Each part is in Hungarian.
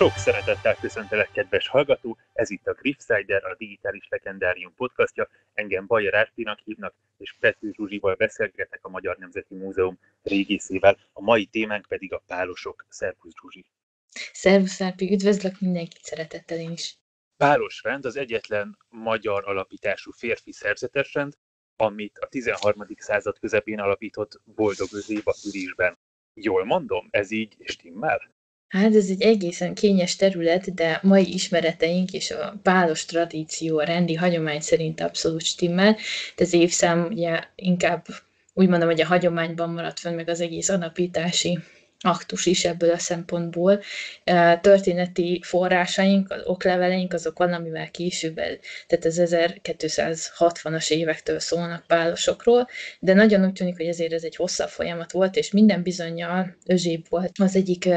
Sok szeretettel köszöntelek, kedves hallgató! Ez itt a Griffsider, a Digitális Legendárium podcastja. Engem Bajer Árpinak hívnak, és Pető Zsuzsival beszélgetek a Magyar Nemzeti Múzeum régészével. A mai témánk pedig a pálosok. Szervusz Zsuzsi! Szervusz Árpi, üdvözlök mindenkit szeretettel én is! Pálos rend az egyetlen magyar alapítású férfi szerzetes rend, amit a 13. század közepén alapított Boldog Ürisben. Jól mondom, ez így stimmel? Hát ez egy egészen kényes terület, de mai ismereteink és a pálos tradíció, a rendi hagyomány szerint abszolút stimmel. De az évszám ugye inkább úgy mondom, hogy a hagyományban maradt fönn, meg az egész alapítási aktus is ebből a szempontból. Történeti forrásaink, az okleveleink, azok valamivel később, tehát az 1260-as évektől szólnak pálosokról, de nagyon úgy tűnik, hogy ezért ez egy hosszabb folyamat volt, és minden bizonyal Özséb volt az egyik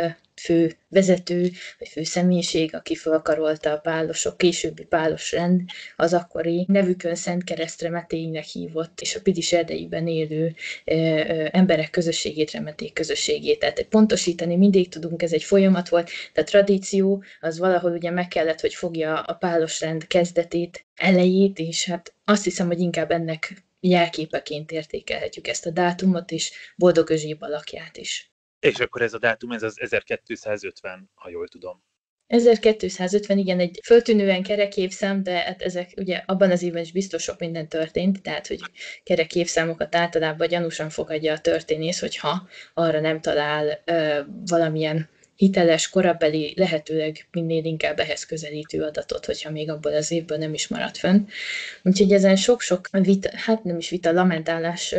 fő vezető, vagy fő személyiség, aki felkarolta a pálosok, későbbi pálos rend, az akkori nevükön Szent Keresztremetéinek hívott, és a Pidis erdeiben élő ö, ö, emberek közösségét, remeték közösségét. Tehát pontosítani mindig tudunk, ez egy folyamat volt, tehát tradíció, az valahol ugye meg kellett, hogy fogja a pálos rend kezdetét, elejét, és hát azt hiszem, hogy inkább ennek jelképeként értékelhetjük ezt a dátumot, és boldog alakját is. És akkor ez a dátum, ez az 1250, ha jól tudom. 1250, igen, egy föltűnően kerek évszám, de hát ezek ugye abban az évben is biztos sok minden történt, tehát hogy kerek évszámokat általában gyanúsan fogadja a történész, hogyha arra nem talál ö, valamilyen hiteles, korabeli, lehetőleg minél inkább ehhez közelítő adatot, hogyha még abból az évből nem is maradt fönn. Úgyhogy ezen sok-sok vita, hát nem is vita, lamentálás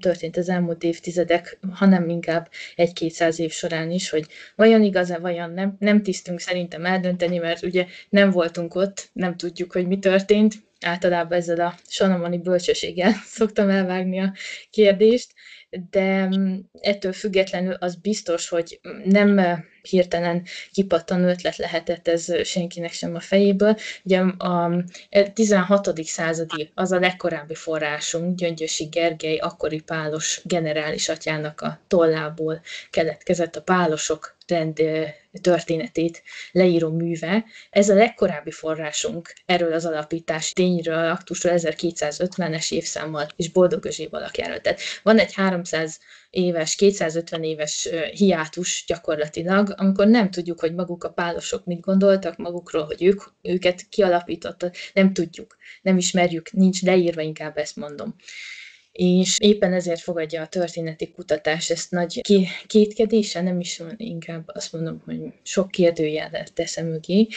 történt az elmúlt évtizedek, hanem inkább egy-kétszáz év során is, hogy vajon igaz-e, vajon nem, nem tisztünk szerintem eldönteni, mert ugye nem voltunk ott, nem tudjuk, hogy mi történt, általában ezzel a sanomani bölcsességgel szoktam elvágni a kérdést, de mm, ettől függetlenül az biztos, hogy nem hirtelen kipattanó ötlet lehetett ez senkinek sem a fejéből. Ugye a 16. századi, az a legkorábbi forrásunk, Gyöngyösi Gergely, akkori pálos generális atyának a tollából keletkezett a pálosok rend történetét leíró műve. Ez a legkorábbi forrásunk erről az alapítás tényről, aktusról 1250-es évszámmal és boldog alakjáról. Tehát van egy 300 éves, 250 éves hiátus gyakorlatilag, amikor nem tudjuk, hogy maguk a pálosok mit gondoltak magukról, hogy ők, őket kialapítottak, nem tudjuk, nem ismerjük, nincs leírva, inkább ezt mondom. És éppen ezért fogadja a történeti kutatás ezt nagy kétkedése, nem is inkább azt mondom, hogy sok kérdőjelet teszem mögé,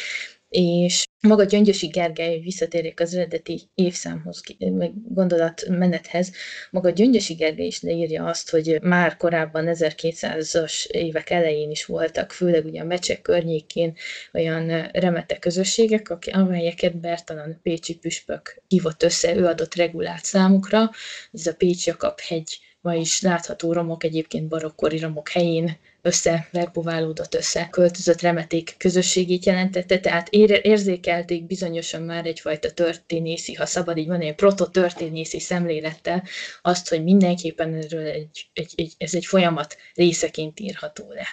és maga Gyöngyösi Gergely, visszatérjek az eredeti évszámhoz, meg gondolatmenethez, maga Gyöngyösi Gergely is leírja azt, hogy már korábban 1200-as évek elején is voltak, főleg ugye a mecsek környékén olyan remete közösségek, amelyeket Bertalan Pécsi püspök hívott össze, ő adott regulát számukra, ez a Pécs Jakab hegy ma is látható romok, egyébként barokkori romok helyén összeverbuválódott, összeköltözött remeték közösségét jelentette, tehát érzékelték bizonyosan már egyfajta történészi, ha szabad így mondani, prototörténészi szemlélettel azt, hogy mindenképpen erről egy, egy, egy, ez egy folyamat részeként írható le.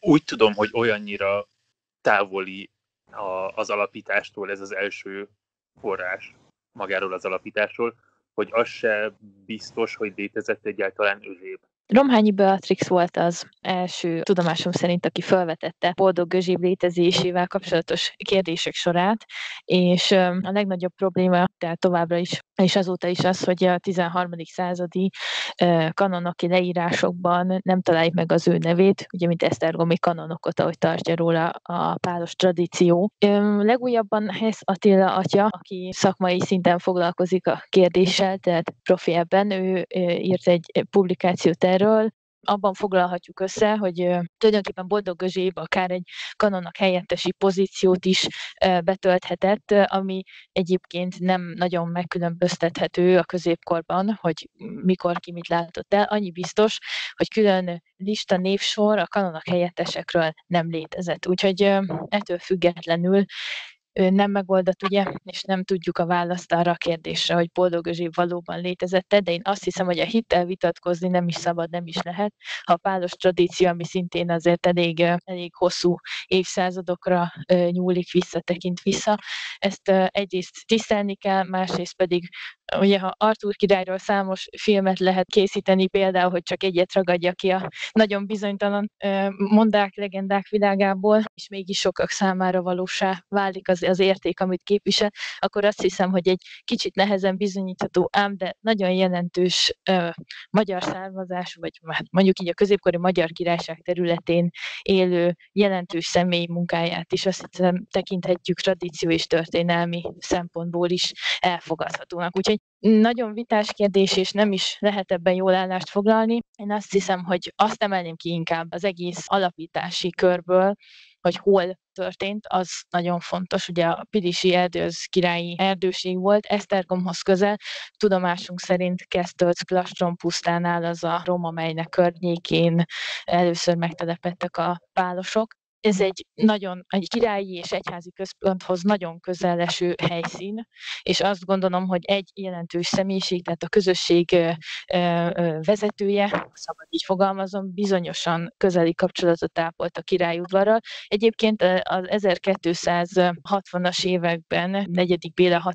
Úgy tudom, hogy olyannyira távoli a, az alapítástól ez az első forrás magáról az alapításról, hogy az se biztos, hogy létezett egyáltalán özéb. Romhányi Beatrix volt az első tudomásom szerint, aki felvetette boldog Gözséb létezésével kapcsolatos kérdések sorát, és a legnagyobb probléma, tehát továbbra is, és azóta is az, hogy a 13. századi kanonoki leírásokban nem találjuk meg az ő nevét, ugye mint Esztergomi kanonokot, ahogy tartja róla a pálos tradíció. Legújabban Hess Attila atya, aki szakmai szinten foglalkozik a kérdéssel, tehát profi ebben, ő írt egy publikációt erről, abban foglalhatjuk össze, hogy tulajdonképpen Boldog Gözséb akár egy kanonnak helyettesi pozíciót is betölthetett, ami egyébként nem nagyon megkülönböztethető a középkorban, hogy mikor ki mit látott el. Annyi biztos, hogy külön lista névsor a kanonnak helyettesekről nem létezett. Úgyhogy ettől függetlenül nem megoldott, ugye, és nem tudjuk a választ arra a kérdésre, hogy boldog Özséb valóban létezett de én azt hiszem, hogy a hittel vitatkozni nem is szabad, nem is lehet. Ha a pálos tradíció, ami szintén azért elég, elég hosszú évszázadokra nyúlik vissza, tekint vissza, ezt egyrészt tisztelni kell, másrészt pedig Ugye, ha Arthur királyról számos filmet lehet készíteni, például, hogy csak egyet ragadja ki a nagyon bizonytalan mondák, legendák világából, és mégis sokak számára valósá válik az, az érték, amit képvisel, akkor azt hiszem, hogy egy kicsit nehezen bizonyítható, ám de nagyon jelentős ö, magyar származású, vagy hát mondjuk így a középkori magyar királyság területén élő jelentős személy munkáját is azt hiszem tekinthetjük tradíció és történelmi szempontból is elfogadhatónak. Úgyhogy nagyon vitás kérdés, és nem is lehet ebben jól állást foglalni. Én azt hiszem, hogy azt emelném ki inkább az egész alapítási körből, hogy hol történt, az nagyon fontos. Ugye a Pirisi erdőz királyi erdőség volt, Esztergomhoz közel, tudomásunk szerint Kesztölc Klastron pusztánál az a rom, amelynek környékén. Először megtelepettek a pálosok ez egy nagyon, egy királyi és egyházi központhoz nagyon közel eső helyszín, és azt gondolom, hogy egy jelentős személyiség, tehát a közösség vezetője, szabad így fogalmazom, bizonyosan közeli kapcsolatot ápolt a királyudvarral. Egyébként az 1260-as években, negyedik Béla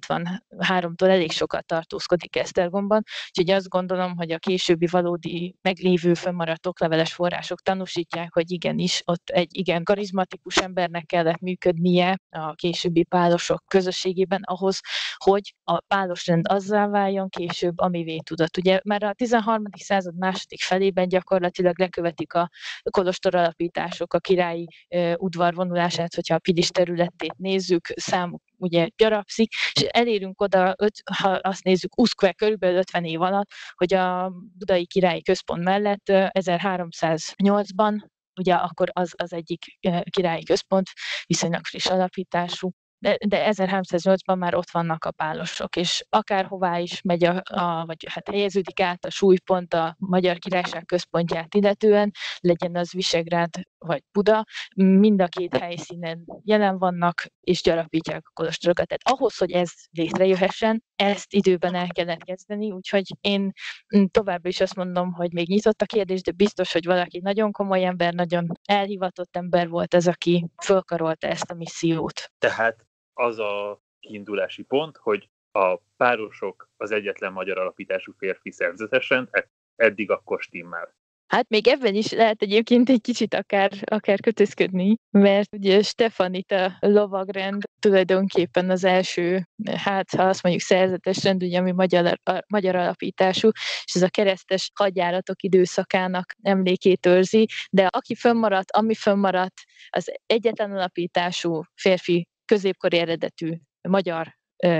63-tól elég sokat tartózkodik Esztergomban, úgyhogy azt gondolom, hogy a későbbi valódi meglévő fönnmaradt okleveles források tanúsítják, hogy igenis ott egy igen karizmatikus embernek kellett működnie a későbbi pálosok közösségében ahhoz, hogy a pálosrend azzá váljon később, amivé tudott. Ugye már a 13. század második felében gyakorlatilag lekövetik a kolostor alapítások a királyi udvar vonulását, hogyha a Pilis területét nézzük, számuk ugye gyarapszik, és elérünk oda, öt, ha azt nézzük, uszkve körülbelül 50 év alatt, hogy a budai királyi központ mellett 1308-ban ugye akkor az az egyik királyi központ, viszonylag friss alapítású, de, de 1308-ban már ott vannak a pálosok, és akárhová is megy, a, a, vagy hát helyeződik át a súlypont a Magyar Királyság központját illetően, legyen az Visegrád vagy Buda, mind a két helyszínen jelen vannak, és gyarapítják a kolostorokat. Tehát ahhoz, hogy ez létrejöhessen, ezt időben el kellett kezdeni, úgyhogy én továbbra is azt mondom, hogy még nyitott a kérdés, de biztos, hogy valaki nagyon komoly ember, nagyon elhivatott ember volt ez, aki fölkarolta ezt a missziót. Tehát az a kiindulási pont, hogy a párosok az egyetlen magyar alapítású férfi szerzetesen, e- eddig akkor stimmel. Hát még ebben is lehet egyébként egy kicsit akár, akár kötözködni, mert ugye Stefanita lovagrend tulajdonképpen az első, hát ha azt mondjuk szerzetes rend, ugye, ami magyar, magyar alapítású, és ez a keresztes hadjáratok időszakának emlékét őrzi, de aki fönnmaradt, ami fönnmaradt, az egyetlen alapítású férfi középkori eredetű magyar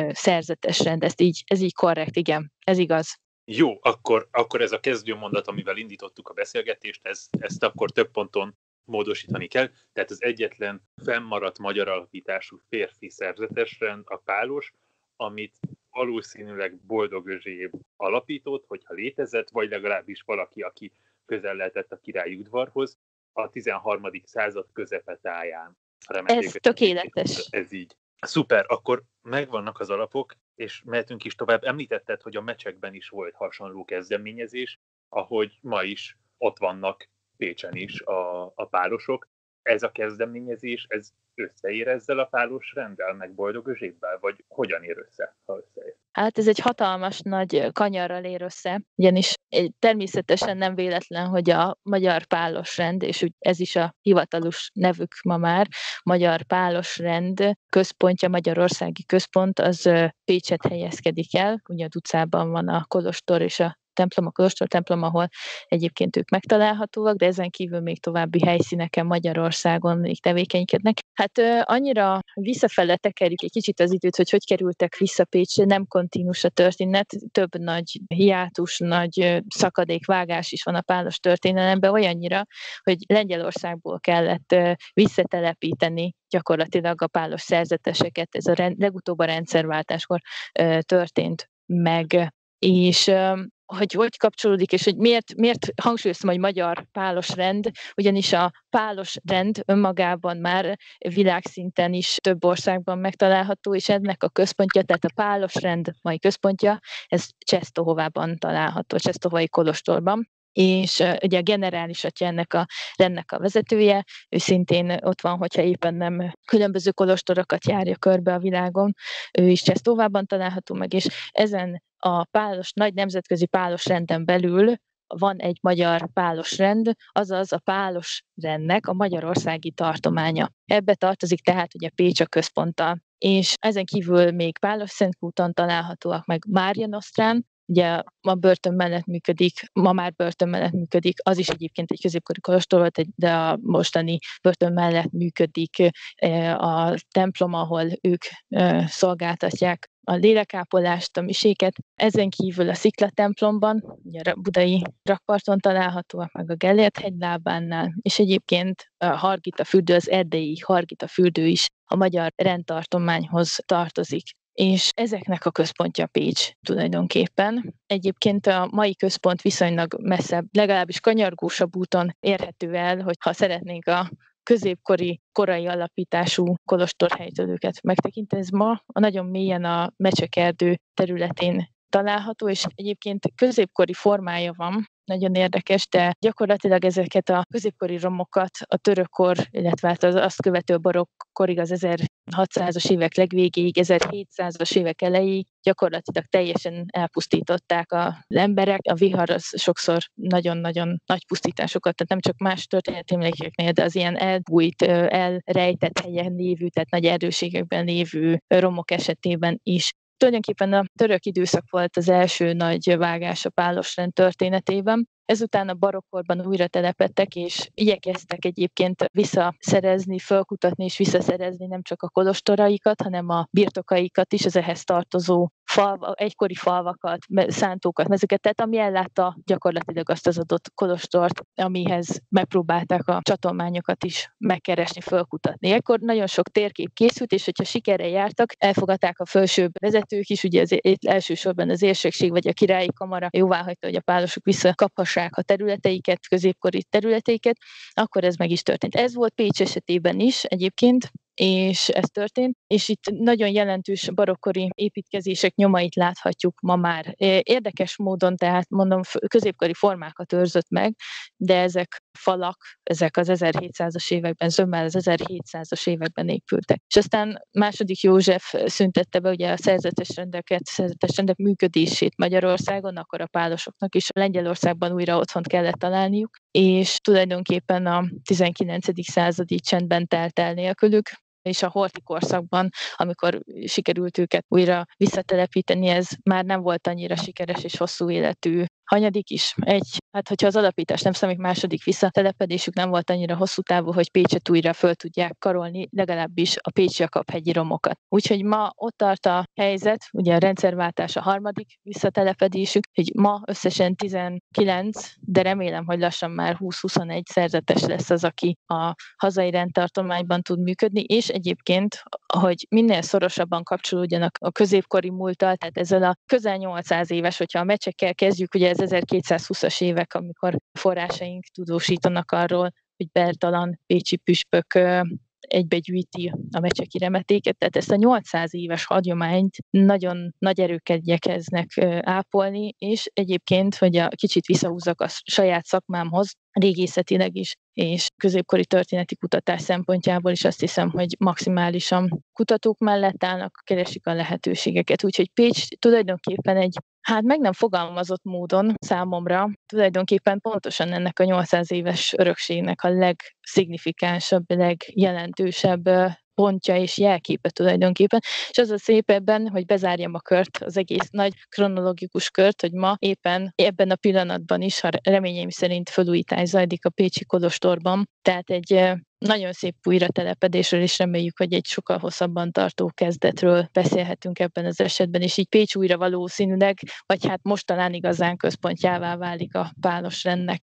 szerzetes rend, ez így, ez így korrekt, igen, ez igaz. Jó, akkor, akkor ez a kezdőmondat, amivel indítottuk a beszélgetést, ez, ezt akkor több ponton módosítani kell. Tehát az egyetlen fennmaradt magyar alapítású férfi szerzetes rend a pálos, amit valószínűleg Boldog Özséb alapított, hogyha létezett, vagy legalábbis valaki, aki közel lehetett a királyi udvarhoz, a 13. század közepetáján. Ez tökéletes. Ez így. Szuper, akkor megvannak az alapok, és mehetünk is tovább. Említetted, hogy a mecsekben is volt hasonló kezdeményezés, ahogy ma is ott vannak Pécsen is a, a párosok. Ez a kezdeményezés, ez összeér ezzel a pálos rendel, meg boldog özsébbel, vagy hogyan ér össze, ha összeér? Hát ez egy hatalmas nagy kanyarral ér össze, ugyanis természetesen nem véletlen, hogy a Magyar Pálos Rend, és ez is a hivatalos nevük ma már, Magyar Pálos Rend központja, Magyarországi központ, az Pécset helyezkedik el, ugye a utcában van a Kolostor és a templom, a kolostor templom, ahol egyébként ők megtalálhatóak, de ezen kívül még további helyszíneken Magyarországon még tevékenykednek. Hát annyira visszafele tekerjük egy kicsit az időt, hogy hogy kerültek vissza Pécsre, nem kontinus a történet, több nagy hiátus, nagy szakadékvágás is van a pálos történelemben, olyannyira, hogy Lengyelországból kellett visszatelepíteni gyakorlatilag a pálos szerzeteseket, ez a rend, legutóbb a rendszerváltáskor történt meg és hogy hogy kapcsolódik, és hogy miért, miért hangsúlyoztam, hogy magyar pálos rend, ugyanis a pálos rend önmagában már világszinten is több országban megtalálható, és ennek a központja, tehát a pálos rend mai központja, ez Csesztohovában található, Csesztohovai Kolostorban és ugye a generális atya ennek a rendnek a vezetője, ő szintén ott van, hogyha éppen nem különböző kolostorokat járja körbe a világon, ő is Csesztóvában található meg, és ezen a pálos, nagy nemzetközi pálos renden belül van egy magyar pálos rend, azaz a pálos rendnek a magyarországi tartománya. Ebbe tartozik tehát ugye Pécs a központtal és ezen kívül még Pálos Szentkúton találhatóak meg Mária Nosztrán, ugye a börtön mellett működik, ma már börtön mellett működik, az is egyébként egy középkori kolostor volt, de a mostani börtön mellett működik a templom, ahol ők szolgáltatják a lélekápolást, a miséket. Ezen kívül a Szikla templomban, ugye a budai rakparton találhatóak, meg a Gellért hegylábánál, és egyébként a Hargita fürdő, az erdélyi Hargita fürdő is a magyar rendtartományhoz tartozik és ezeknek a központja Pécs tulajdonképpen. Egyébként a mai központ viszonylag messzebb, legalábbis kanyargósabb úton érhető el, hogyha szeretnénk a középkori, korai alapítású kolostorhelytölőket megtekinteni. Ez ma a nagyon mélyen a Mecsekerdő területén található, és egyébként középkori formája van, nagyon érdekes, de gyakorlatilag ezeket a középkori romokat a törökkor, illetve hát az azt követő barokkorig az 1600-as évek legvégéig, 1700-as évek elejéig gyakorlatilag teljesen elpusztították az emberek. A vihar az sokszor nagyon-nagyon nagy pusztításokat, tehát nem csak más történeti emlékeknél, de az ilyen elbújt, elrejtett helyen lévő, tehát nagy erőségekben lévő romok esetében is tulajdonképpen a török időszak volt az első nagy vágás a pálosrend történetében, Ezután a barokkorban újra telepettek, és igyekeztek egyébként visszaszerezni, fölkutatni és visszaszerezni nem csak a kolostoraikat, hanem a birtokaikat is, az ehhez tartozó fal, egykori falvakat, szántókat, mezőket, tehát ami ellátta gyakorlatilag azt az adott kolostort, amihez megpróbálták a csatolmányokat is megkeresni, fölkutatni. Ekkor nagyon sok térkép készült, és hogyha sikerrel jártak, elfogadták a felsőbb vezetők is, ugye az elsősorban az érsékség vagy a királyi kamara jóváhagyta, hogy a pálosok visszakaphassák a területeiket, középkori területeiket, akkor ez meg is történt. Ez volt Pécs esetében is egyébként, és ez történt, és itt nagyon jelentős barokkori építkezések nyomait láthatjuk ma már. Érdekes módon, tehát mondom, középkori formákat őrzött meg, de ezek falak, ezek az 1700-as években, zömmel az 1700-as években épültek. És aztán második József szüntette be ugye a szerzetes rendeket, szerzetes rendek működését Magyarországon, akkor a pálosoknak is Lengyelországban újra otthont kellett találniuk, és tulajdonképpen a 19. századi csendben telt el nélkülük, és a horti korszakban, amikor sikerült őket újra visszatelepíteni, ez már nem volt annyira sikeres és hosszú életű hanyadik is. Egy, hát hogyha az alapítás nem számít, második visszatelepedésük nem volt annyira hosszú távú, hogy Pécset újra föl tudják karolni, legalábbis a Pécs Jakab hegyi romokat. Úgyhogy ma ott tart a helyzet, ugye a rendszerváltás a harmadik visszatelepedésük, hogy ma összesen 19, de remélem, hogy lassan már 20-21 szerzetes lesz az, aki a hazai rendtartományban tud működni, és egyébként, hogy minél szorosabban kapcsolódjanak a középkori múlttal, tehát ezzel a közel 800 éves, hogyha a mecsekkel kezdjük, ugye ez 1220-as évek, amikor forrásaink tudósítanak arról, hogy Bertalan Pécsi püspök egybegyűjti a mecseki remetéket, tehát ezt a 800 éves hagyományt nagyon nagy erőket igyekeznek ápolni, és egyébként, hogy a kicsit visszahúzzak a saját szakmámhoz, régészetileg is, és középkori történeti kutatás szempontjából is azt hiszem, hogy maximálisan kutatók mellett állnak, keresik a lehetőségeket. Úgyhogy Pécs tulajdonképpen egy Hát meg nem fogalmazott módon számomra. Tulajdonképpen pontosan ennek a 800 éves örökségnek a legszignifikánsabb, legjelentősebb pontja és jelképe tulajdonképpen. És az a szép ebben, hogy bezárjam a kört, az egész nagy kronológikus kört, hogy ma éppen ebben a pillanatban is, ha reményeim szerint felújítás zajlik a Pécsi Kolostorban, tehát egy nagyon szép újratelepedésről, és reméljük, hogy egy sokkal hosszabban tartó kezdetről beszélhetünk ebben az esetben, és így Pécs újra valószínűleg, vagy hát most talán igazán központjává válik a pálos rendnek.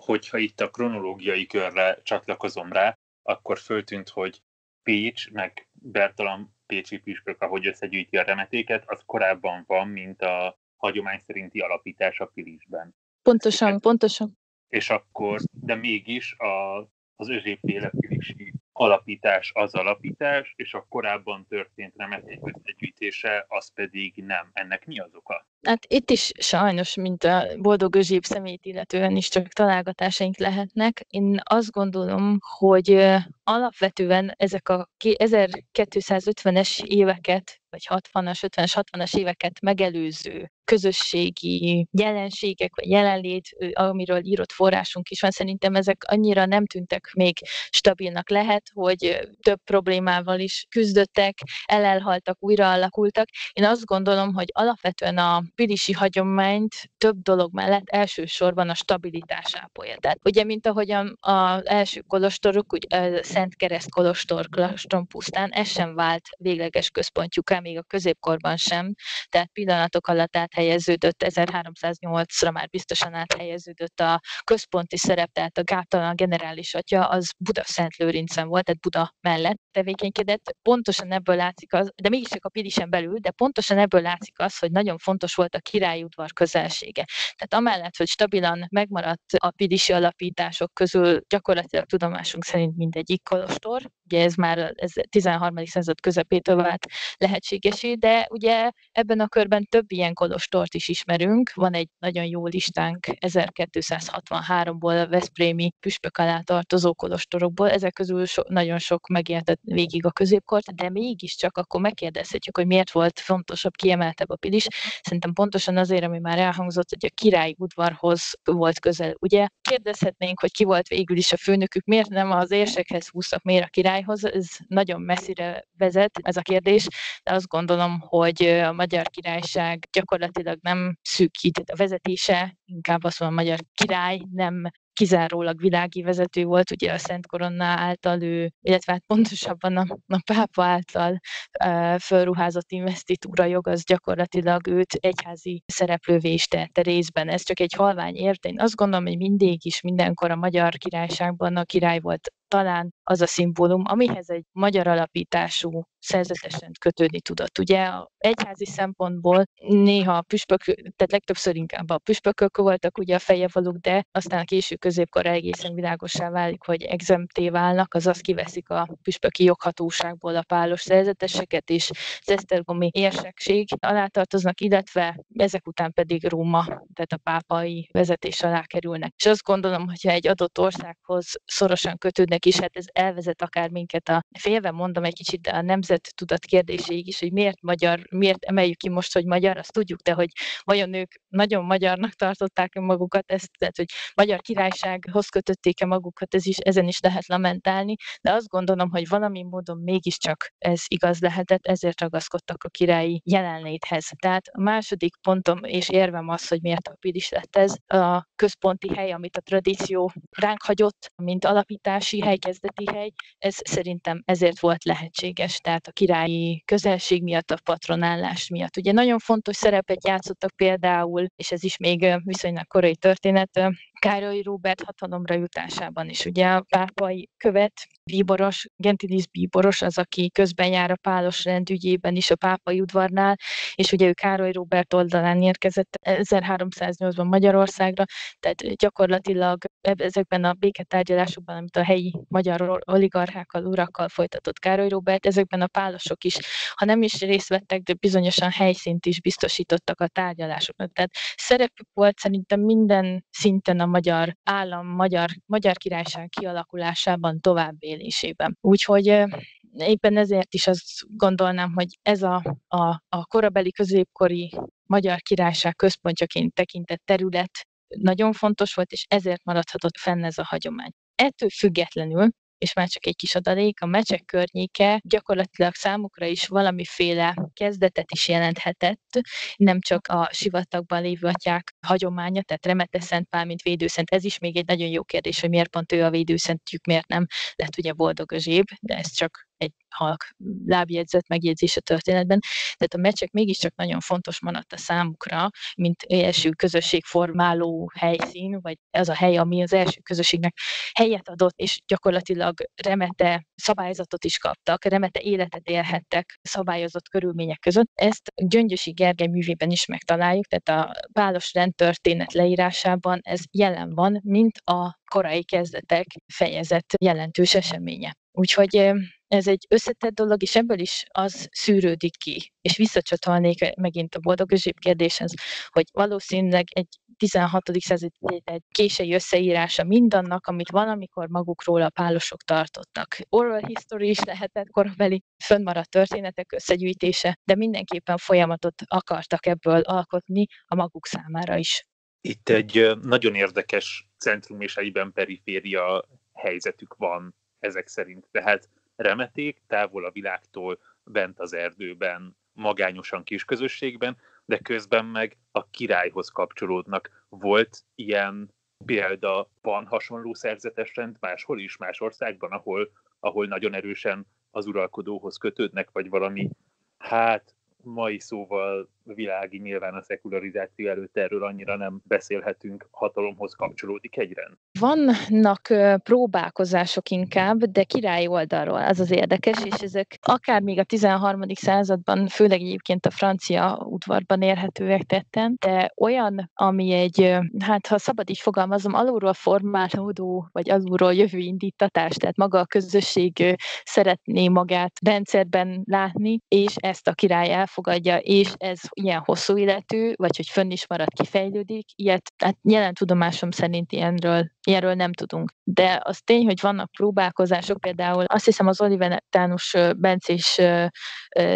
Hogyha itt a kronológiai körre csatlakozom rá, akkor föltűnt, hogy Pécs, meg Bertalan Pécsi püspök, ahogy összegyűjti a remetéket, az korábban van, mint a hagyomány szerinti alapítás a Pilisben. Pontosan, pontosan. És akkor, de mégis a, az özsépféle Pilisi alapítás az alapítás, és a korábban történt remeték összegyűjtése, az pedig nem. Ennek mi az oka? Hát itt is sajnos, mint a boldog özsébb szemét illetően is csak találgatásaink lehetnek. Én azt gondolom, hogy alapvetően ezek a 1250-es éveket, vagy 60-as, 50-es, 60-as éveket megelőző közösségi jelenségek, vagy jelenlét, amiről írott forrásunk is van, szerintem ezek annyira nem tűntek még stabilnak. Lehet, hogy több problémával is küzdöttek, elelhaltak, újra alakultak. Én azt gondolom, hogy alapvetően a pilisi hagyományt több dolog mellett elsősorban a stabilitás ápolja. Tehát ugye, mint ahogyan az első kolostorok, ugye Szent Kereszt kolostor Klastron pusztán, ez sem vált végleges központjuká, még a középkorban sem, tehát pillanatok alatt áthelyeződött, 1308-ra már biztosan áthelyeződött a központi szerep, tehát a gátalan generális atya, az Buda Szent Lőrincen volt, tehát Buda mellett tevékenykedett. Pontosan ebből látszik az, de mégiscsak a Pilisen belül, de pontosan ebből látszik az, hogy nagyon fontos volt a királyi udvar közelsége. Tehát amellett, hogy stabilan megmaradt a Pilisi alapítások közül gyakorlatilag tudomásunk szerint mindegyik kolostor, ugye ez már ez 13. század közepétől vált lehetségesé, de ugye ebben a körben több ilyen kolostort is ismerünk. Van egy nagyon jó listánk 1263-ból Veszprémi püspök alá tartozó kolostorokból, ezek közül so, nagyon sok megértett végig a középkort, de mégiscsak akkor megkérdezhetjük, hogy miért volt fontosabb, kiemeltebb a Pilis. Szerintem pontosan azért, ami már elhangzott, hogy a királyi udvarhoz volt közel. Ugye kérdezhetnénk, hogy ki volt végül is a főnökük, miért nem az érsekhez húztak, miért a királyhoz, ez nagyon messzire vezet ez a kérdés, de azt gondolom, hogy a magyar királyság gyakorlatilag nem szűkített a vezetése, inkább azt mondom, a magyar király nem kizárólag világi vezető volt, ugye a Szent Koronna által ő, illetve hát pontosabban a, a pápa által uh, fölruházott investitúra jog, az gyakorlatilag őt egyházi szereplővé is tette részben. Ez csak egy halvány érte. Én azt gondolom, hogy mindig is, mindenkor a magyar királyságban a király volt talán az a szimbólum, amihez egy magyar alapítású szerzetesen kötődni tudott. Ugye a egyházi szempontból néha a püspök, tehát legtöbbször inkább a püspökök voltak ugye a fejevaluk, de aztán a késő középkor egészen világosá válik, hogy exempté válnak, azaz kiveszik a püspöki joghatóságból a pálos szerzeteseket, és az esztergomi érsekség alá tartoznak, illetve ezek után pedig Róma, tehát a pápai vezetés alá kerülnek. És azt gondolom, hogyha egy adott országhoz szorosan kötődnek is, hát ez elvezet akár minket a félve mondom egy kicsit, a nemzet tudat kérdéséig is, hogy miért magyar, miért emeljük ki most, hogy magyar, azt tudjuk, de hogy vajon ők nagyon magyarnak tartották magukat, ezt, tehát, hogy magyar királysághoz kötötték-e magukat, ez is, ezen is lehet lamentálni, de azt gondolom, hogy valami módon mégiscsak ez igaz lehetett, ezért ragaszkodtak a királyi jelenléthez. Tehát a második pontom és érvem az, hogy miért a is lett ez, a központi hely, amit a tradíció ránk hagyott, mint alapítási hely, kezdeti hely, ez szerintem ezért volt lehetséges, tehát a királyi közelség miatt, a patronálás miatt. Ugye nagyon fontos szerepet játszottak például, és ez is még viszonylag korai történet, Károly Róbert hatalomra jutásában is. Ugye a pápai követ, bíboros, Gentilis bíboros az, aki közben jár a pálos rendügyében is a pápai udvarnál, és ugye ő Károly Róbert oldalán érkezett 1308-ban Magyarországra, tehát gyakorlatilag ezekben a béketárgyalásokban, amit a helyi magyar oligarchákkal, urakkal folytatott Károly Róbert, ezekben a pálosok is, ha nem is részt vettek, de bizonyosan helyszínt is biztosítottak a tárgyalásoknak. Tehát szerepük volt szerintem minden szinten a magyar állam, magyar, magyar királyság kialakulásában, továbbélésében. Úgyhogy éppen ezért is azt gondolnám, hogy ez a, a, a korabeli középkori magyar királyság központjaként tekintett terület nagyon fontos volt, és ezért maradhatott fenn ez a hagyomány. Ettől függetlenül és már csak egy kis adalék, a mecsek környéke gyakorlatilag számukra is valamiféle kezdetet is jelenthetett, nem csak a sivatagban lévő atyák hagyománya, tehát Remete Szent Pál, mint védőszent, ez is még egy nagyon jó kérdés, hogy miért pont ő a védőszentjük, miért nem lett ugye boldog zséb, de ez csak egy halk lábjegyzet megjegyzés a történetben. Tehát a meccsek mégiscsak nagyon fontos maradt a számukra, mint első közösségformáló helyszín, vagy az a hely, ami az első közösségnek helyet adott, és gyakorlatilag remete szabályzatot is kaptak, remete életet élhettek szabályozott körülmények között. Ezt Gyöngyösi Gergely művében is megtaláljuk, tehát a pálos rendtörténet leírásában ez jelen van, mint a korai kezdetek fejezett jelentős eseménye. Úgyhogy ez egy összetett dolog, és ebből is az szűrődik ki. És visszacsatolnék megint a boldog kérdéshez, hogy valószínűleg egy 16. század egy késői összeírása mindannak, amit valamikor magukról a pálosok tartottak. Oral history is lehetett korabeli fönnmaradt történetek összegyűjtése, de mindenképpen folyamatot akartak ebből alkotni a maguk számára is. Itt egy nagyon érdekes centrum és egyben periféria helyzetük van ezek szerint. Tehát remeték, távol a világtól, bent az erdőben, magányosan kis közösségben, de közben meg a királyhoz kapcsolódnak. Volt ilyen példa, van hasonló szerzetes rend máshol is, más országban, ahol, ahol nagyon erősen az uralkodóhoz kötődnek, vagy valami, hát mai szóval világi, nyilván a szekularizáció előtt erről annyira nem beszélhetünk, hatalomhoz kapcsolódik egy rend. Vannak próbálkozások inkább, de király oldalról, az az érdekes, és ezek akár még a 13. században, főleg egyébként a francia udvarban érhetőek tetten, de olyan, ami egy, hát ha szabad így fogalmazom, alulról formálódó, vagy alulról jövő indítatás, tehát maga a közösség szeretné magát rendszerben látni, és ezt a király elfogadja, és ez ilyen hosszú életű, vagy hogy fönn is marad, kifejlődik, ilyet, hát jelen tudomásom szerint ilyenről, ilyenről nem tudunk. De az tény, hogy vannak próbálkozások, például azt hiszem az Olivenetánus Bencés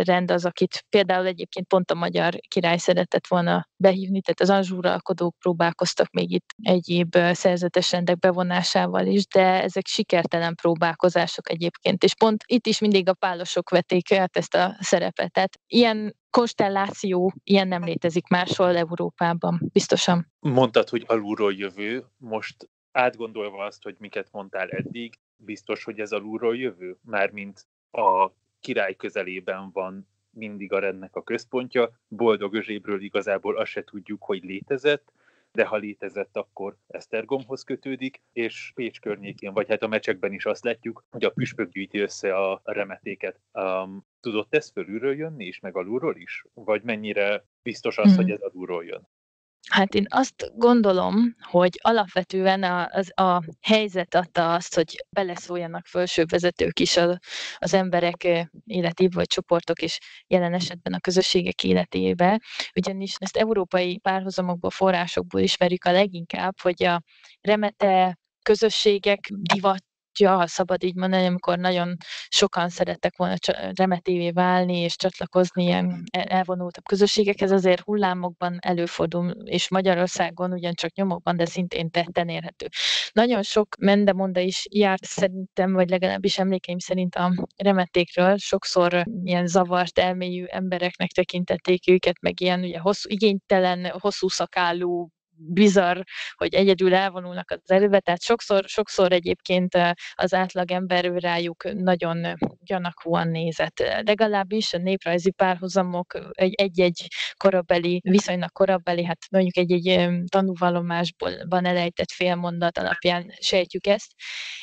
rend az, akit például egyébként pont a magyar király szeretett volna behívni, tehát az anzsúralkodók próbálkoztak még itt egyéb szerzetes rendek bevonásával is, de ezek sikertelen próbálkozások egyébként, és pont itt is mindig a pálosok vették át ezt a szerepet. Tehát ilyen konstelláció ilyen nem létezik máshol Európában, biztosan. Mondtad, hogy alulról jövő, most átgondolva azt, hogy miket mondtál eddig, biztos, hogy ez alulról jövő? Mármint a király közelében van mindig a rendnek a központja, boldog özsébről igazából azt se tudjuk, hogy létezett, de ha létezett, akkor Esztergomhoz kötődik, és Pécs környékén, vagy hát a mecsekben is azt látjuk, hogy a püspök gyűjti össze a remetéket. Um, tudott ez fölülről jönni is, meg alulról is? Vagy mennyire biztos az, hmm. hogy ez alulról jön? Hát én azt gondolom, hogy alapvetően a, az, a helyzet adta azt, hogy beleszóljanak felsőbb vezetők is a, az emberek életébe, vagy csoportok, és jelen esetben a közösségek életébe, ugyanis ezt európai párhuzamokból, forrásokból ismerjük a leginkább, hogy a remete közösségek divat ja, ha szabad így mondani, amikor nagyon sokan szerettek volna remetévé válni és csatlakozni ilyen elvonultabb közösségekhez, azért hullámokban előfordul, és Magyarországon ugyancsak nyomokban, de szintén tetten érhető. Nagyon sok mendemonda is járt szerintem, vagy legalábbis emlékeim szerint a remetékről, sokszor ilyen zavart elmélyű embereknek tekintették őket, meg ilyen ugye hosszú, igénytelen, hosszú szakállú bizarr, hogy egyedül elvonulnak az előbe, tehát sokszor, sokszor egyébként az átlagember rájuk nagyon gyanakúan nézett. Legalábbis a néprajzi párhuzamok egy-egy korabeli, viszonylag korabeli, hát mondjuk egy-egy tanúvallomásból van elejtett félmondat alapján sejtjük ezt.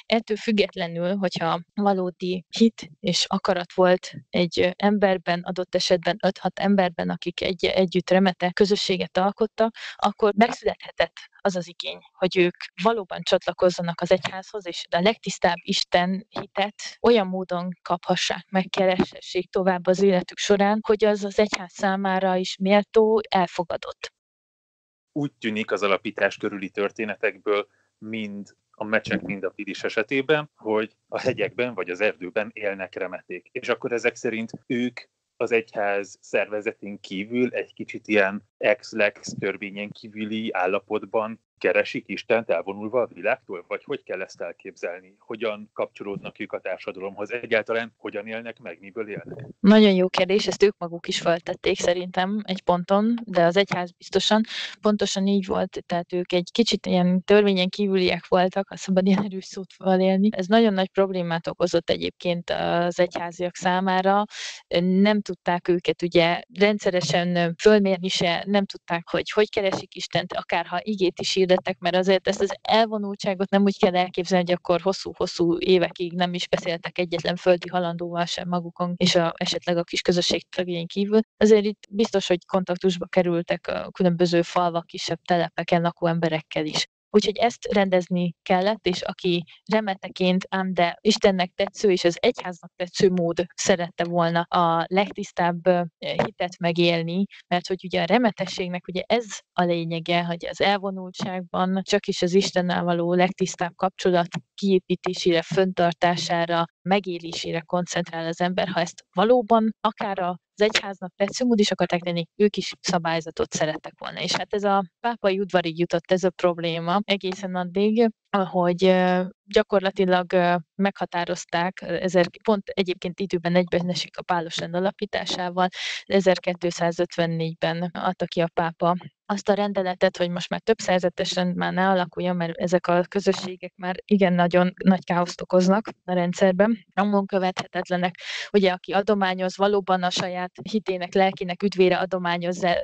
Ettől függetlenül, hogyha valódi hit és akarat volt egy emberben, adott esetben 5-6 emberben, akik egy, együtt remete közösséget alkottak, akkor megszületett születhetett az az igény, hogy ők valóban csatlakozzanak az egyházhoz, és a legtisztább Isten hitet olyan módon kaphassák meg, kereshessék tovább az életük során, hogy az az egyház számára is méltó, elfogadott. Úgy tűnik az alapítás körüli történetekből, mind a mecsek, mind a Piris esetében, hogy a hegyekben vagy az erdőben élnek remeték. És akkor ezek szerint ők az egyház szervezetén kívül egy kicsit ilyen ex-lex törvényen kívüli állapotban keresik Istent elvonulva a világtól, vagy hogy kell ezt elképzelni? Hogyan kapcsolódnak ők a társadalomhoz? Egyáltalán hogyan élnek meg, miből élnek? Nagyon jó kérdés, ezt ők maguk is feltették szerintem egy ponton, de az egyház biztosan pontosan így volt, tehát ők egy kicsit ilyen törvényen kívüliek voltak, ha szabad ilyen erős szót élni. Ez nagyon nagy problémát okozott egyébként az egyháziak számára. Nem tudták őket ugye rendszeresen fölmérni se, nem tudták, hogy hogy keresik Istent, akár ha igét is hirdettek, mert azért ezt az elvonultságot nem úgy kell elképzelni, hogy akkor hosszú-hosszú évekig nem is beszéltek egyetlen földi halandóval sem magukon, és a, esetleg a kis közösség tagjain kívül. Azért itt biztos, hogy kontaktusba kerültek a különböző falvak, kisebb telepeken lakó emberekkel is. Úgyhogy ezt rendezni kellett, és aki remeteként, ám de Istennek tetsző és az egyháznak tetsző mód szerette volna a legtisztább hitet megélni, mert hogy ugye a remetességnek ugye ez a lényege, hogy az elvonultságban csak is az Istennel való legtisztább kapcsolat kiépítésére, föntartására, megélésére koncentrál az ember, ha ezt valóban akár a az egyháznak tetszőmód is akarták tenni, ők is szabályzatot szerettek volna. És hát ez a pápai udvarig jutott ez a probléma egészen addig, hogy gyakorlatilag meghatározták, ezer, pont egyébként időben egyben esik a pálos rend alapításával, 1254-ben adta ki a pápa azt a rendeletet, hogy most már több szerzetes rend már ne alakuljon, mert ezek a közösségek már igen nagyon nagy káoszt okoznak a rendszerben, amon követhetetlenek. Ugye, aki adományoz, valóban a saját hitének, lelkének üdvére adományozza,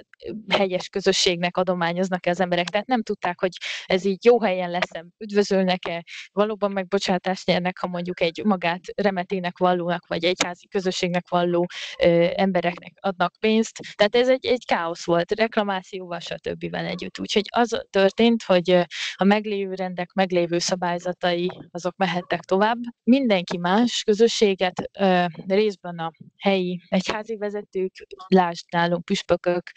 helyes közösségnek adományoznak -e az emberek. Tehát nem tudták, hogy ez így jó helyen lesz, üdvözölnek-e, valóban megbocsátást nyernek, ha mondjuk egy magát remetének vallónak, vagy egyházi közösségnek valló ö, embereknek adnak pénzt. Tehát ez egy, egy káosz volt, reklamációval, stb. együtt. Úgyhogy az történt, hogy a meglévő rendek, meglévő szabályzatai, azok mehettek tovább. Mindenki más közösséget, ö, részben a helyi egyházi vezetők, lásd nálunk püspökök,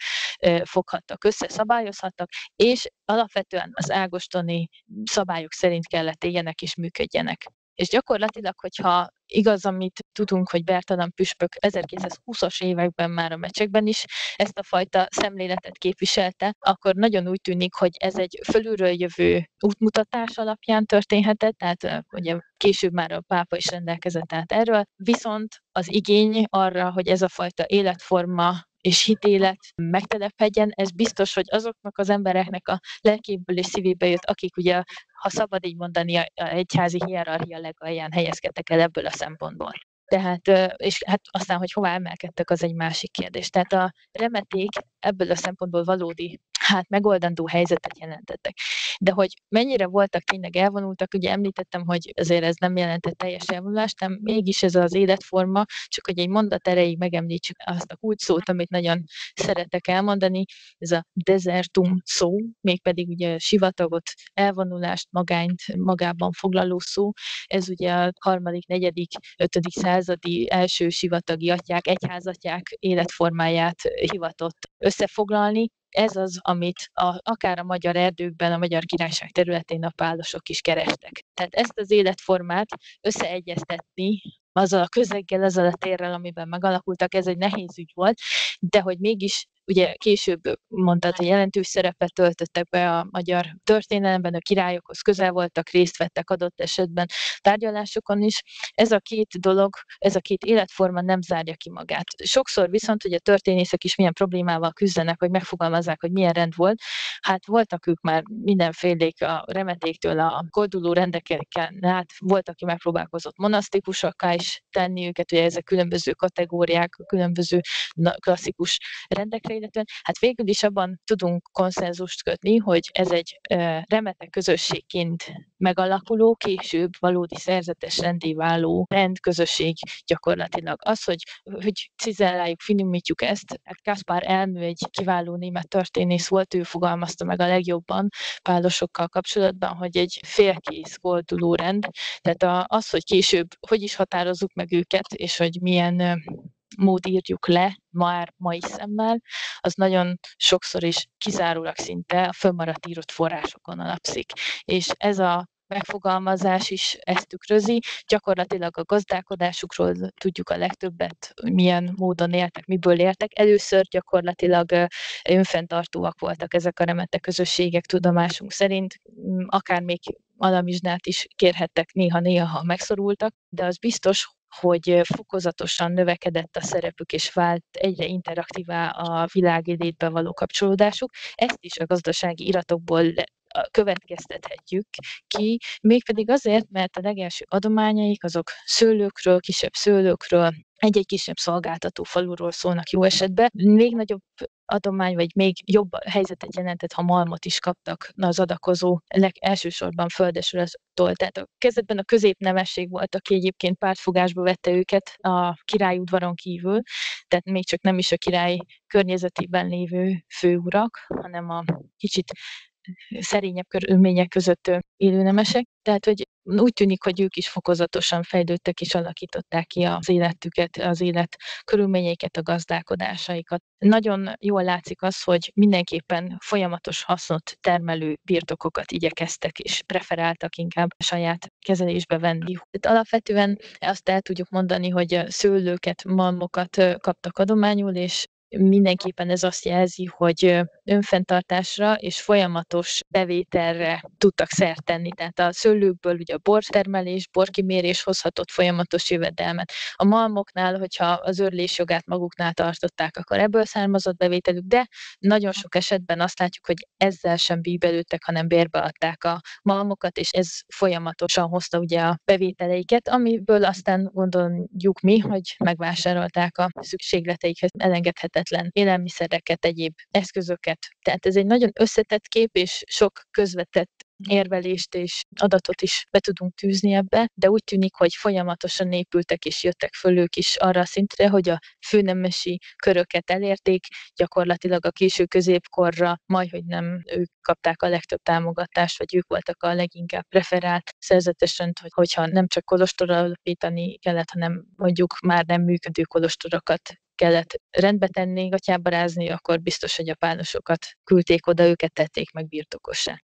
foghattak össze, szabályozhattak, és alapvetően az ágostoni szabályok szerint kellett éljenek és működjenek. És gyakorlatilag, hogyha igaz, amit tudunk, hogy Bertalan püspök 1920-as években már a mecsekben is ezt a fajta szemléletet képviselte, akkor nagyon úgy tűnik, hogy ez egy fölülről jövő útmutatás alapján történhetett, tehát ugye később már a pápa is rendelkezett át erről, viszont az igény arra, hogy ez a fajta életforma és hitélet megtelepedjen, ez biztos, hogy azoknak az embereknek a lelkéből és szívéből jött, akik ugye, ha szabad így mondani, a egyházi hierarchia legalján helyezkedtek el ebből a szempontból. Tehát, és hát aztán, hogy hová emelkedtek, az egy másik kérdés. Tehát a remeték ebből a szempontból valódi hát megoldandó helyzetet jelentettek. De hogy mennyire voltak tényleg elvonultak, ugye említettem, hogy azért ez nem jelentett teljes elvonulást, nem mégis ez az életforma, csak hogy egy mondat erejéig megemlítsük azt a kulcsszót, amit nagyon szeretek elmondani, ez a desertum szó, mégpedig ugye sivatagot, elvonulást, magányt magában foglaló szó, ez ugye a harmadik, negyedik, ötödik századi első sivatagi atyák, egyházatják életformáját hivatott összefoglalni, ez az, amit a, akár a magyar erdőkben, a magyar királyság területén a pálosok is kerestek. Tehát ezt az életformát összeegyeztetni azzal a közeggel, azzal a térrel, amiben megalakultak, ez egy nehéz ügy volt, de hogy mégis ugye később mondtad, hogy jelentős szerepet töltöttek be a magyar történelemben, a királyokhoz közel voltak, részt vettek adott esetben tárgyalásokon is. Ez a két dolog, ez a két életforma nem zárja ki magát. Sokszor viszont, hogy a történészek is milyen problémával küzdenek, hogy megfogalmazzák, hogy milyen rend volt. Hát voltak ők már mindenfélék a remetéktől a kolduló rendeken át, volt, aki megpróbálkozott monasztikusakká is tenni őket, ugye ezek különböző kategóriák, különböző klasszikus rendekre illetően, hát végül is abban tudunk konszenzust kötni, hogy ez egy remetek közösségként megalakuló, később valódi szerzetes rendé váló rendközösség gyakorlatilag. Az, hogy, hogy cizelláljuk, finomítjuk ezt, hát Kaspar Elmű egy kiváló német történész volt, ő fogalmazta meg a legjobban pálosokkal kapcsolatban, hogy egy félkész kolduló rend, tehát az, hogy később hogy is határozzuk meg őket, és hogy milyen mód írjuk le már mai szemmel, az nagyon sokszor is kizárólag szinte a fönnmaradt írott forrásokon alapszik. És ez a megfogalmazás is ezt tükrözi. Gyakorlatilag a gazdálkodásukról tudjuk a legtöbbet, milyen módon éltek, miből éltek. Először gyakorlatilag önfenntartóak voltak ezek a remete közösségek tudomásunk szerint, akár még alamizsnát is kérhettek néha-néha, ha megszorultak, de az biztos, hogy fokozatosan növekedett a szerepük, és vált egyre interaktívá a világi való kapcsolódásuk. Ezt is a gazdasági iratokból következtethetjük ki, mégpedig azért, mert a legelső adományaik azok szőlőkről, kisebb szőlőkről, egy-egy kisebb szolgáltató faluról szólnak jó esetben. Még nagyobb adomány, vagy még jobb helyzetet jelentett, ha malmot is kaptak az adakozó, leg, elsősorban földesülettől. Tehát a kezdetben a középnemesség volt, aki egyébként pártfogásba vette őket a királyudvaron kívül, tehát még csak nem is a király környezetében lévő főurak, hanem a kicsit szerényebb körülmények között élő nemesek. Tehát, hogy úgy tűnik, hogy ők is fokozatosan fejlődtek és alakították ki az életüket, az élet körülményeiket, a gazdálkodásaikat. Nagyon jól látszik az, hogy mindenképpen folyamatos hasznot termelő birtokokat igyekeztek és preferáltak inkább saját kezelésbe venni. Tehát alapvetően azt el tudjuk mondani, hogy szőlőket, malmokat kaptak adományul, és mindenképpen ez azt jelzi, hogy önfenntartásra és folyamatos bevételre tudtak szert tenni. Tehát a szőlőkből ugye a bortermelés, borkimérés hozhatott folyamatos jövedelmet. A malmoknál, hogyha az örlés jogát maguknál tartották, akkor ebből származott bevételük, de nagyon sok esetben azt látjuk, hogy ezzel sem bíbelődtek, hanem bérbe a malmokat, és ez folyamatosan hozta ugye a bevételeiket, amiből aztán gondoljuk mi, hogy megvásárolták a szükségleteikhez elengedhetetlen élelmiszereket, egyéb eszközöket, tehát ez egy nagyon összetett kép, és sok közvetett érvelést és adatot is be tudunk tűzni ebbe, de úgy tűnik, hogy folyamatosan épültek és jöttek föl ők is arra a szintre, hogy a főnemesi köröket elérték, gyakorlatilag a késő középkorra majd, hogy nem ők kapták a legtöbb támogatást, vagy ők voltak a leginkább preferált szerzetesen, hogy, hogyha nem csak kolostor alapítani kellett, hanem mondjuk már nem működő kolostorokat kellett rendbe tenni, gatyába akkor biztos, hogy a pánosokat küldték oda, őket tették meg birtokosá.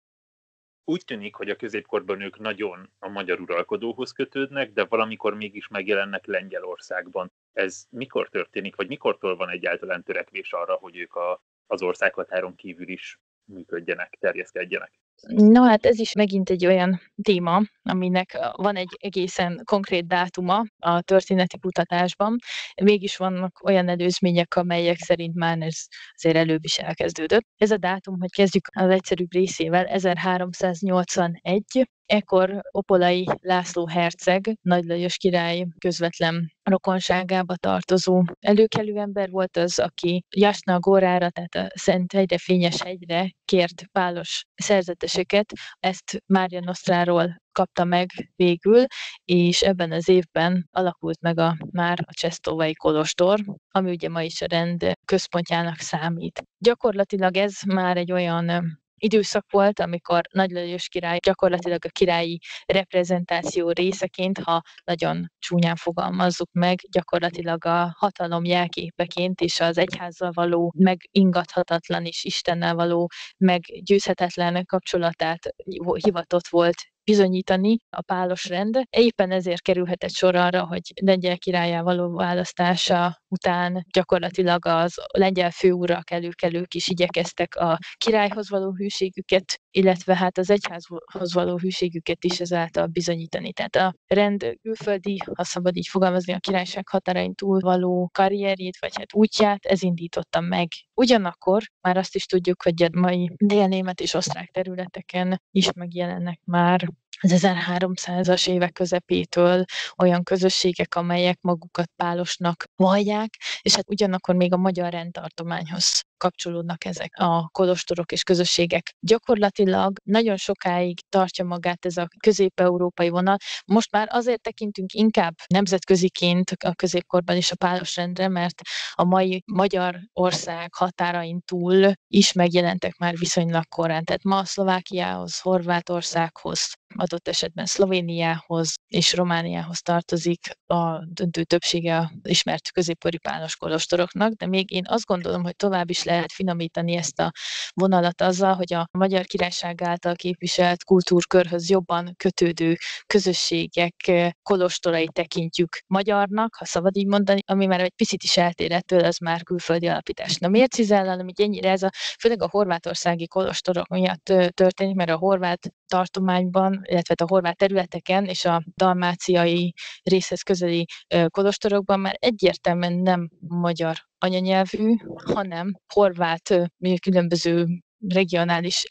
Úgy tűnik, hogy a középkorban ők nagyon a magyar uralkodóhoz kötődnek, de valamikor mégis megjelennek Lengyelországban. Ez mikor történik, vagy mikortól van egyáltalán törekvés arra, hogy ők a, az országhatáron kívül is működjenek, terjeszkedjenek? No hát ez is megint egy olyan téma, aminek van egy egészen konkrét dátuma a történeti kutatásban. Mégis vannak olyan előzmények, amelyek szerint már ez azért előbb is elkezdődött. Ez a dátum, hogy kezdjük az egyszerűbb részével, 1381, Ekkor Opolai László herceg, Nagy Lajos király közvetlen rokonságába tartozó előkelő ember volt az, aki Jasna Górára, tehát a Szent Hegyre, Fényes hegyre kért pálos szerzeteseket. Ezt Mária Nosztráról kapta meg végül, és ebben az évben alakult meg a már a Csesztóvai Kolostor, ami ugye ma is a rend központjának számít. Gyakorlatilag ez már egy olyan időszak volt, amikor Nagy Lajos király gyakorlatilag a királyi reprezentáció részeként, ha nagyon csúnyán fogalmazzuk meg, gyakorlatilag a hatalom jelképeként és az egyházzal való megingathatatlan és Istennel való meggyőzhetetlen kapcsolatát hivatott volt bizonyítani a pálos rend. Éppen ezért kerülhetett sor arra, hogy lengyel királyá való választása után gyakorlatilag az lengyel főurak, előkelők is igyekeztek a királyhoz való hűségüket, illetve hát az egyházhoz való hűségüket is ezáltal bizonyítani. Tehát a rend külföldi, ha szabad így fogalmazni, a királyság határain túl való karrierjét, vagy hát útját, ez indította meg. Ugyanakkor már azt is tudjuk, hogy a mai délnémet és osztrák területeken is megjelennek már az 1300-as évek közepétől olyan közösségek, amelyek magukat pálosnak vallják, és hát ugyanakkor még a magyar rendtartományhoz kapcsolódnak ezek a kolostorok és közösségek. Gyakorlatilag nagyon sokáig tartja magát ez a közép-európai vonal. Most már azért tekintünk inkább nemzetköziként a középkorban is a pálos rendre, mert a mai Magyarország határain túl is megjelentek már viszonylag korán. Tehát ma Szlovákiához, Horvátországhoz, adott esetben Szlovéniához és Romániához tartozik a döntő többsége a ismert középkori pálos kolostoroknak, de még én azt gondolom, hogy tovább is lehet finomítani ezt a vonalat azzal, hogy a Magyar Királyság által képviselt kultúrkörhöz jobban kötődő közösségek kolostorai tekintjük magyarnak, ha szabad így mondani, ami már egy picit is eltér ettől, az már külföldi alapítás. Na miért cizellálom így ennyire ez a, főleg a horvátországi kolostorok miatt történik, mert a horvát tartományban, illetve a horvát területeken és a dalmáciai részhez közeli kolostorokban már egyértelműen nem magyar anyanyelvű, hanem horvát különböző regionális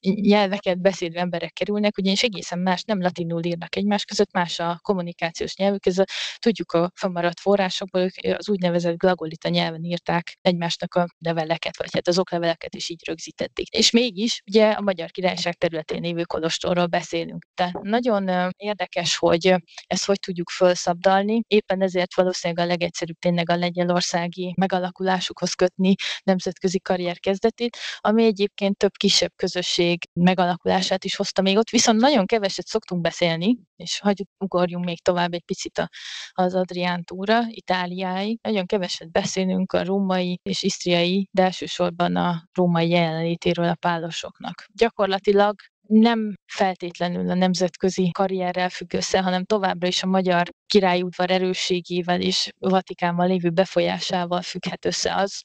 nyelveket beszélő emberek kerülnek, ugyanis egészen más, nem latinul írnak egymás között, más a kommunikációs nyelvük, ez a, tudjuk a fennmaradt forrásokból, ők az úgynevezett glagolita nyelven írták egymásnak a leveleket, vagy hát az okleveleket is így rögzítették. És mégis ugye a Magyar Királyság területén lévő kolostorról beszélünk. Tehát nagyon érdekes, hogy ezt hogy tudjuk felszabdalni, éppen ezért valószínűleg a legegyszerűbb tényleg a lengyelországi megalakulásukhoz kötni nemzetközi karrier kezdetét, ami egyébként egyébként több kisebb közösség megalakulását is hozta még ott, viszont nagyon keveset szoktunk beszélni, és hagyjuk ugorjunk még tovább egy picit a, az Adrián túra, Itáliáig. Nagyon keveset beszélünk a római és isztriai, de elsősorban a római jelenlétéről a pálosoknak. Gyakorlatilag nem feltétlenül a nemzetközi karrierrel függ össze, hanem továbbra is a magyar királyudvar erősségével és Vatikánban lévő befolyásával függhet össze az,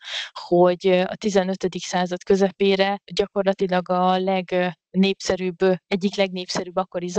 hogy a 15. század közepére gyakorlatilag a leg népszerűbb, egyik legnépszerűbb akkori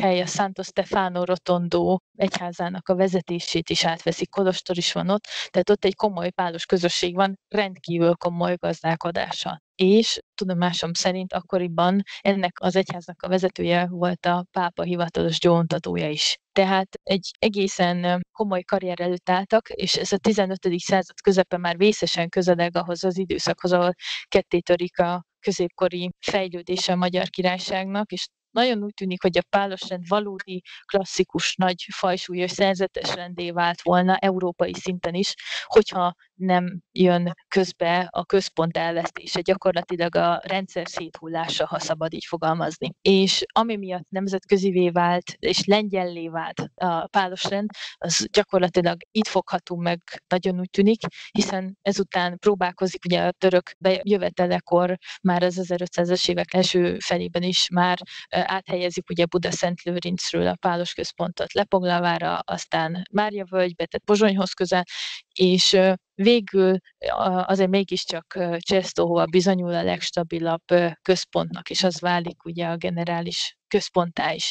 hely, a Santo Stefano Rotondo egyházának a vezetését is átveszi, Kolostor is van ott, tehát ott egy komoly pálos közösség van, rendkívül komoly gazdálkodása. És tudomásom szerint akkoriban ennek az egyháznak a vezetője volt a pápa hivatalos gyóntatója is. Tehát egy egészen komoly karrier előtt álltak, és ez a 15. század közepe már vészesen közeleg ahhoz az időszakhoz, ahol ketté törik a középkori fejlődése a Magyar Királyságnak, és nagyon úgy tűnik, hogy a pálosrend valódi klasszikus, nagy fajsúlyos szerzetes rendé vált volna európai szinten is, hogyha nem jön közbe a központ elvesztése, gyakorlatilag a rendszer széthullása, ha szabad így fogalmazni. És ami miatt nemzetközivé vált, és lengyellé vált a pálosrend, az gyakorlatilag itt fogható meg, nagyon úgy tűnik, hiszen ezután próbálkozik ugye a török bejövetelekor már az 1500-es évek első felében is már áthelyezik ugye Buda Szent Lőrincről a pálos központot Lepoglavára, aztán Mária völgybe, tehát Pozsonyhoz közel, és végül azért mégiscsak Csesztóhova bizonyul a legstabilabb központnak, és az válik ugye a generális központtá is.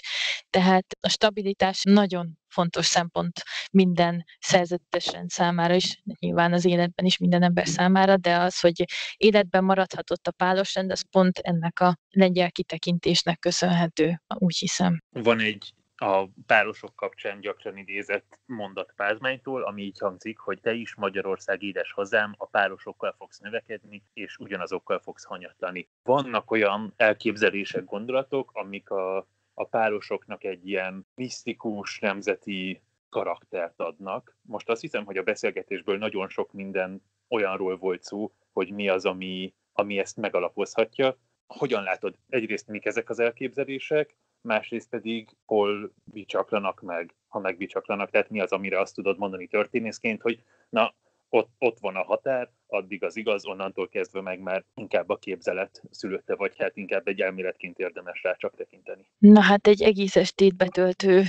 Tehát a stabilitás nagyon fontos szempont minden szerzetes rend számára is, nyilván az életben is minden ember számára, de az, hogy életben maradhatott a pálos rend, az pont ennek a lengyel kitekintésnek köszönhető, úgy hiszem. Van egy a párosok kapcsán gyakran idézett mondat Pázmánytól, ami így hangzik, hogy te is Magyarország édes hazám, a párosokkal fogsz növekedni, és ugyanazokkal fogsz hanyatlani. Vannak olyan elképzelések, gondolatok, amik a, a párosoknak egy ilyen misztikus, nemzeti karaktert adnak. Most azt hiszem, hogy a beszélgetésből nagyon sok minden olyanról volt szó, hogy mi az, ami, ami ezt megalapozhatja. Hogyan látod egyrészt mik ezek az elképzelések, másrészt pedig hol bicsaklanak meg, ha megbicsaklanak, tehát mi az, amire azt tudod mondani történészként, hogy na, ott, ott van a határ, addig az igaz, onnantól kezdve meg már inkább a képzelet szülötte, vagy hát inkább egy elméletként érdemes rá csak tekinteni. Na hát egy egész estét betöltő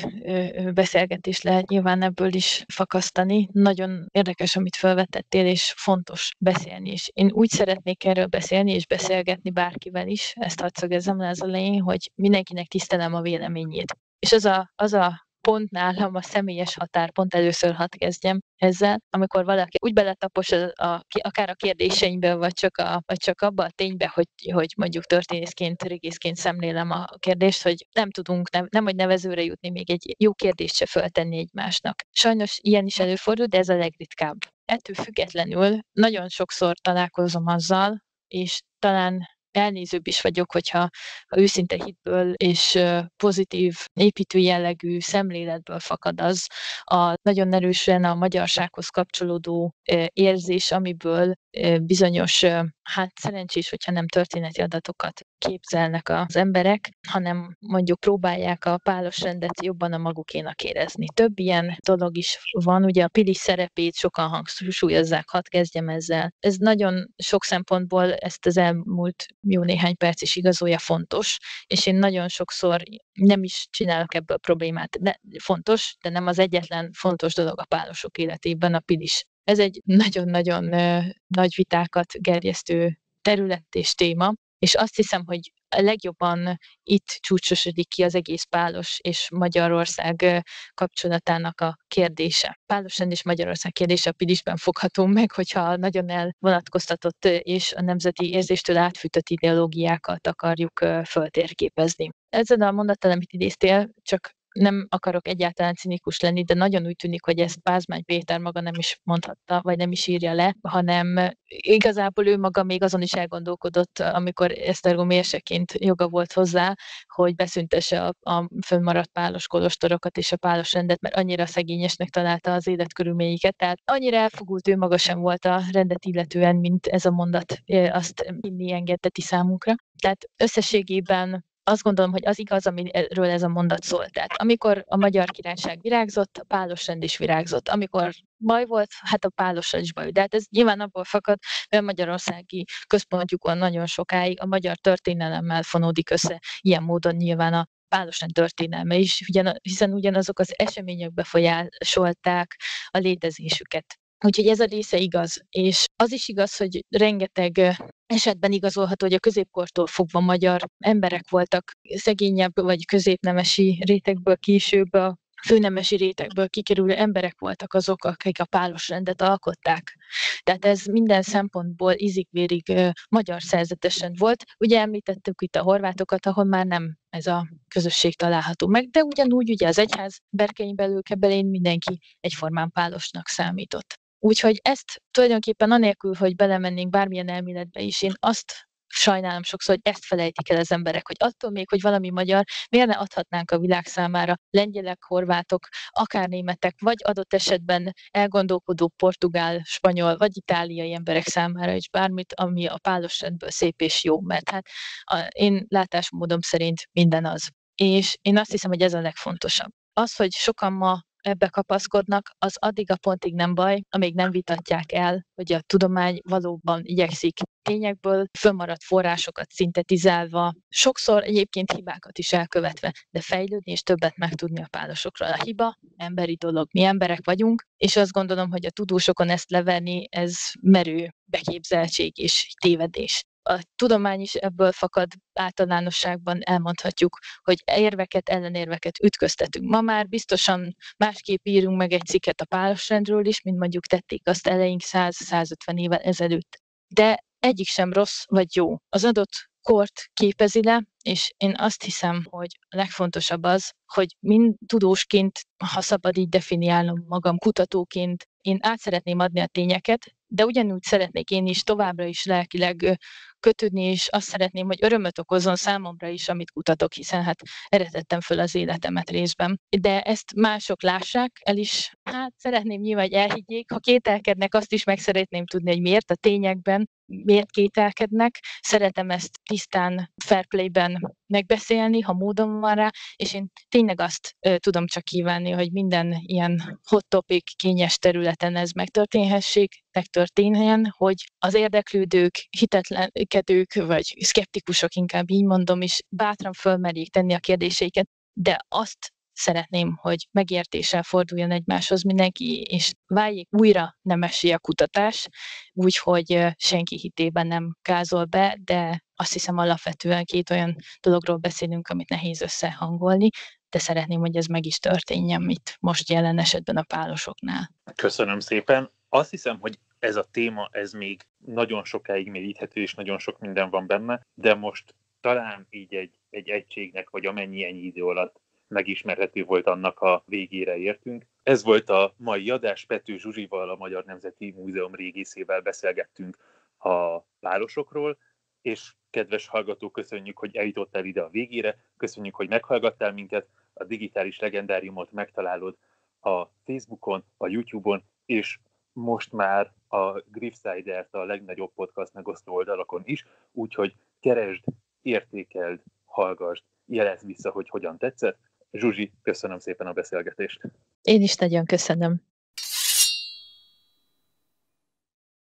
beszélgetés lehet nyilván ebből is fakasztani. Nagyon érdekes, amit felvetettél, és fontos beszélni is. Én úgy szeretnék erről beszélni és beszélgetni bárkivel is, ezt hadd szögezzem le az elején, hogy mindenkinek tisztelem a véleményét. És az a, az a pont nálam a személyes határpont, először hadd kezdjem ezzel, amikor valaki úgy beletapos a, a, akár a kérdéseimbe, vagy csak, a, vagy csak abba a ténybe, hogy, hogy mondjuk történészként, régészként szemlélem a kérdést, hogy nem tudunk, nem, nem hogy nevezőre jutni, még egy jó kérdést se föltenni egymásnak. Sajnos ilyen is előfordul, de ez a legritkább. Ettől függetlenül nagyon sokszor találkozom azzal, és talán elnézőbb is vagyok, hogyha ha őszinte hitből és pozitív építő jellegű szemléletből fakad az a nagyon erősen a magyarsághoz kapcsolódó érzés, amiből bizonyos, hát szerencsés, hogyha nem történeti adatokat képzelnek az emberek, hanem mondjuk próbálják a pálos rendet jobban a magukénak érezni. Több ilyen dolog is van, ugye a Pilis szerepét sokan hangsúlyozzák, hadd kezdjem ezzel. Ez nagyon sok szempontból ezt az elmúlt jó néhány perc is igazolja fontos, és én nagyon sokszor nem is csinálok ebből problémát. De fontos, de nem az egyetlen fontos dolog a pálosok életében a Pilis ez egy nagyon-nagyon nagy vitákat gerjesztő terület és téma, és azt hiszem, hogy legjobban itt csúcsosodik ki az egész Pálos és Magyarország kapcsolatának a kérdése. Pálos és Magyarország kérdése a Pilisben fogható meg, hogyha nagyon elvonatkoztatott és a nemzeti érzéstől átfűtött ideológiákat akarjuk föltérképezni. Ezzel a mondattal, amit idéztél, csak nem akarok egyáltalán cinikus lenni, de nagyon úgy tűnik, hogy ezt Pázmány Péter maga nem is mondhatta, vagy nem is írja le, hanem igazából ő maga még azon is elgondolkodott, amikor Esztergom mérseként joga volt hozzá, hogy beszüntesse a, a fönnmaradt pálos kolostorokat és a pálos rendet, mert annyira szegényesnek találta az életkörülményeiket. Tehát annyira elfogult ő maga sem volt a rendet illetően, mint ez a mondat azt hinni engedteti számunkra. Tehát összességében azt gondolom, hogy az igaz, amiről ez a mondat szól. Tehát amikor a magyar királyság virágzott, a pálos rend is virágzott. Amikor baj volt, hát a pálossal is baj. De hát ez nyilván abból fakad, a magyarországi központjukon nagyon sokáig a magyar történelemmel fonódik össze ilyen módon nyilván a pálosan történelme is, ugyan, hiszen ugyanazok az események befolyásolták a létezésüket. Úgyhogy ez a része igaz. És az is igaz, hogy rengeteg esetben igazolható, hogy a középkortól fogva magyar emberek voltak szegényebb vagy középnemesi rétegből később a főnemesi rétegből kikerülő emberek voltak azok, akik a pálos rendet alkották. Tehát ez minden szempontból izigvérig magyar szerzetesen volt. Ugye említettük itt a horvátokat, ahol már nem ez a közösség található meg, de ugyanúgy ugye az egyház berkein belül kebelén mindenki egyformán pálosnak számított. Úgyhogy ezt tulajdonképpen anélkül, hogy belemennénk bármilyen elméletbe is, én azt sajnálom sokszor, hogy ezt felejtik el az emberek, hogy attól még, hogy valami magyar, miért ne adhatnánk a világ számára lengyelek, horvátok, akár németek, vagy adott esetben elgondolkodó portugál, spanyol, vagy itáliai emberek számára is bármit, ami a pálos rendből szép és jó, mert hát a, én látásmódom szerint minden az. És én azt hiszem, hogy ez a legfontosabb. Az, hogy sokan ma ebbe kapaszkodnak, az addig a pontig nem baj, amíg nem vitatják el, hogy a tudomány valóban igyekszik tényekből fönnmaradt forrásokat szintetizálva, sokszor egyébként hibákat is elkövetve, de fejlődni és többet megtudni a pálosokról. A hiba emberi dolog, mi emberek vagyunk, és azt gondolom, hogy a tudósokon ezt levenni, ez merő beképzeltség és tévedés a tudomány is ebből fakad általánosságban elmondhatjuk, hogy érveket, ellenérveket ütköztetünk. Ma már biztosan másképp írunk meg egy cikket a pálosrendről is, mint mondjuk tették azt eleink 100-150 évvel ezelőtt. De egyik sem rossz vagy jó. Az adott kort képezi le, és én azt hiszem, hogy a legfontosabb az, hogy mind tudósként, ha szabad így definiálnom magam kutatóként, én át szeretném adni a tényeket, de ugyanúgy szeretnék én is továbbra is lelkileg kötődni, és azt szeretném, hogy örömöt okozzon számomra is, amit kutatok, hiszen hát eredettem föl az életemet részben. De ezt mások lássák, el is, hát szeretném nyilván, hogy elhiggyék, ha kételkednek, azt is meg szeretném tudni, hogy miért a tényekben, miért kételkednek. Szeretem ezt tisztán, fair play-ben megbeszélni, ha módon van rá, és én tényleg azt ö, tudom csak kívánni, hogy minden ilyen hot topic, kényes területen ez megtörténhessék, megtörténjen, hogy az érdeklődők, hitetlenkedők, vagy szkeptikusok inkább így mondom is, bátran fölmerjék tenni a kérdéseiket, de azt szeretném, hogy megértéssel forduljon egymáshoz mindenki, és váljék újra nemesi a kutatás, úgyhogy senki hitében nem kázol be, de azt hiszem alapvetően két olyan dologról beszélünk, amit nehéz összehangolni, de szeretném, hogy ez meg is történjen, mit most jelen esetben a pálosoknál. Köszönöm szépen. Azt hiszem, hogy ez a téma, ez még nagyon sokáig mélyíthető, és nagyon sok minden van benne, de most talán így egy, egy egységnek, vagy amennyi ennyi idő alatt megismerhető volt annak a végére értünk. Ez volt a mai adás, Pető Zsuzsival, a Magyar Nemzeti Múzeum régészével beszélgettünk a városokról, és kedves hallgató, köszönjük, hogy eljutottál ide a végére, köszönjük, hogy meghallgattál minket, a digitális legendáriumot megtalálod a Facebookon, a YouTube-on, és most már a Griffsider-t a legnagyobb podcast megosztó oldalakon is, úgyhogy keresd, értékeld, hallgassd, jelezd vissza, hogy hogyan tetszett. Zsuzsi, köszönöm szépen a beszélgetést. Én is nagyon köszönöm.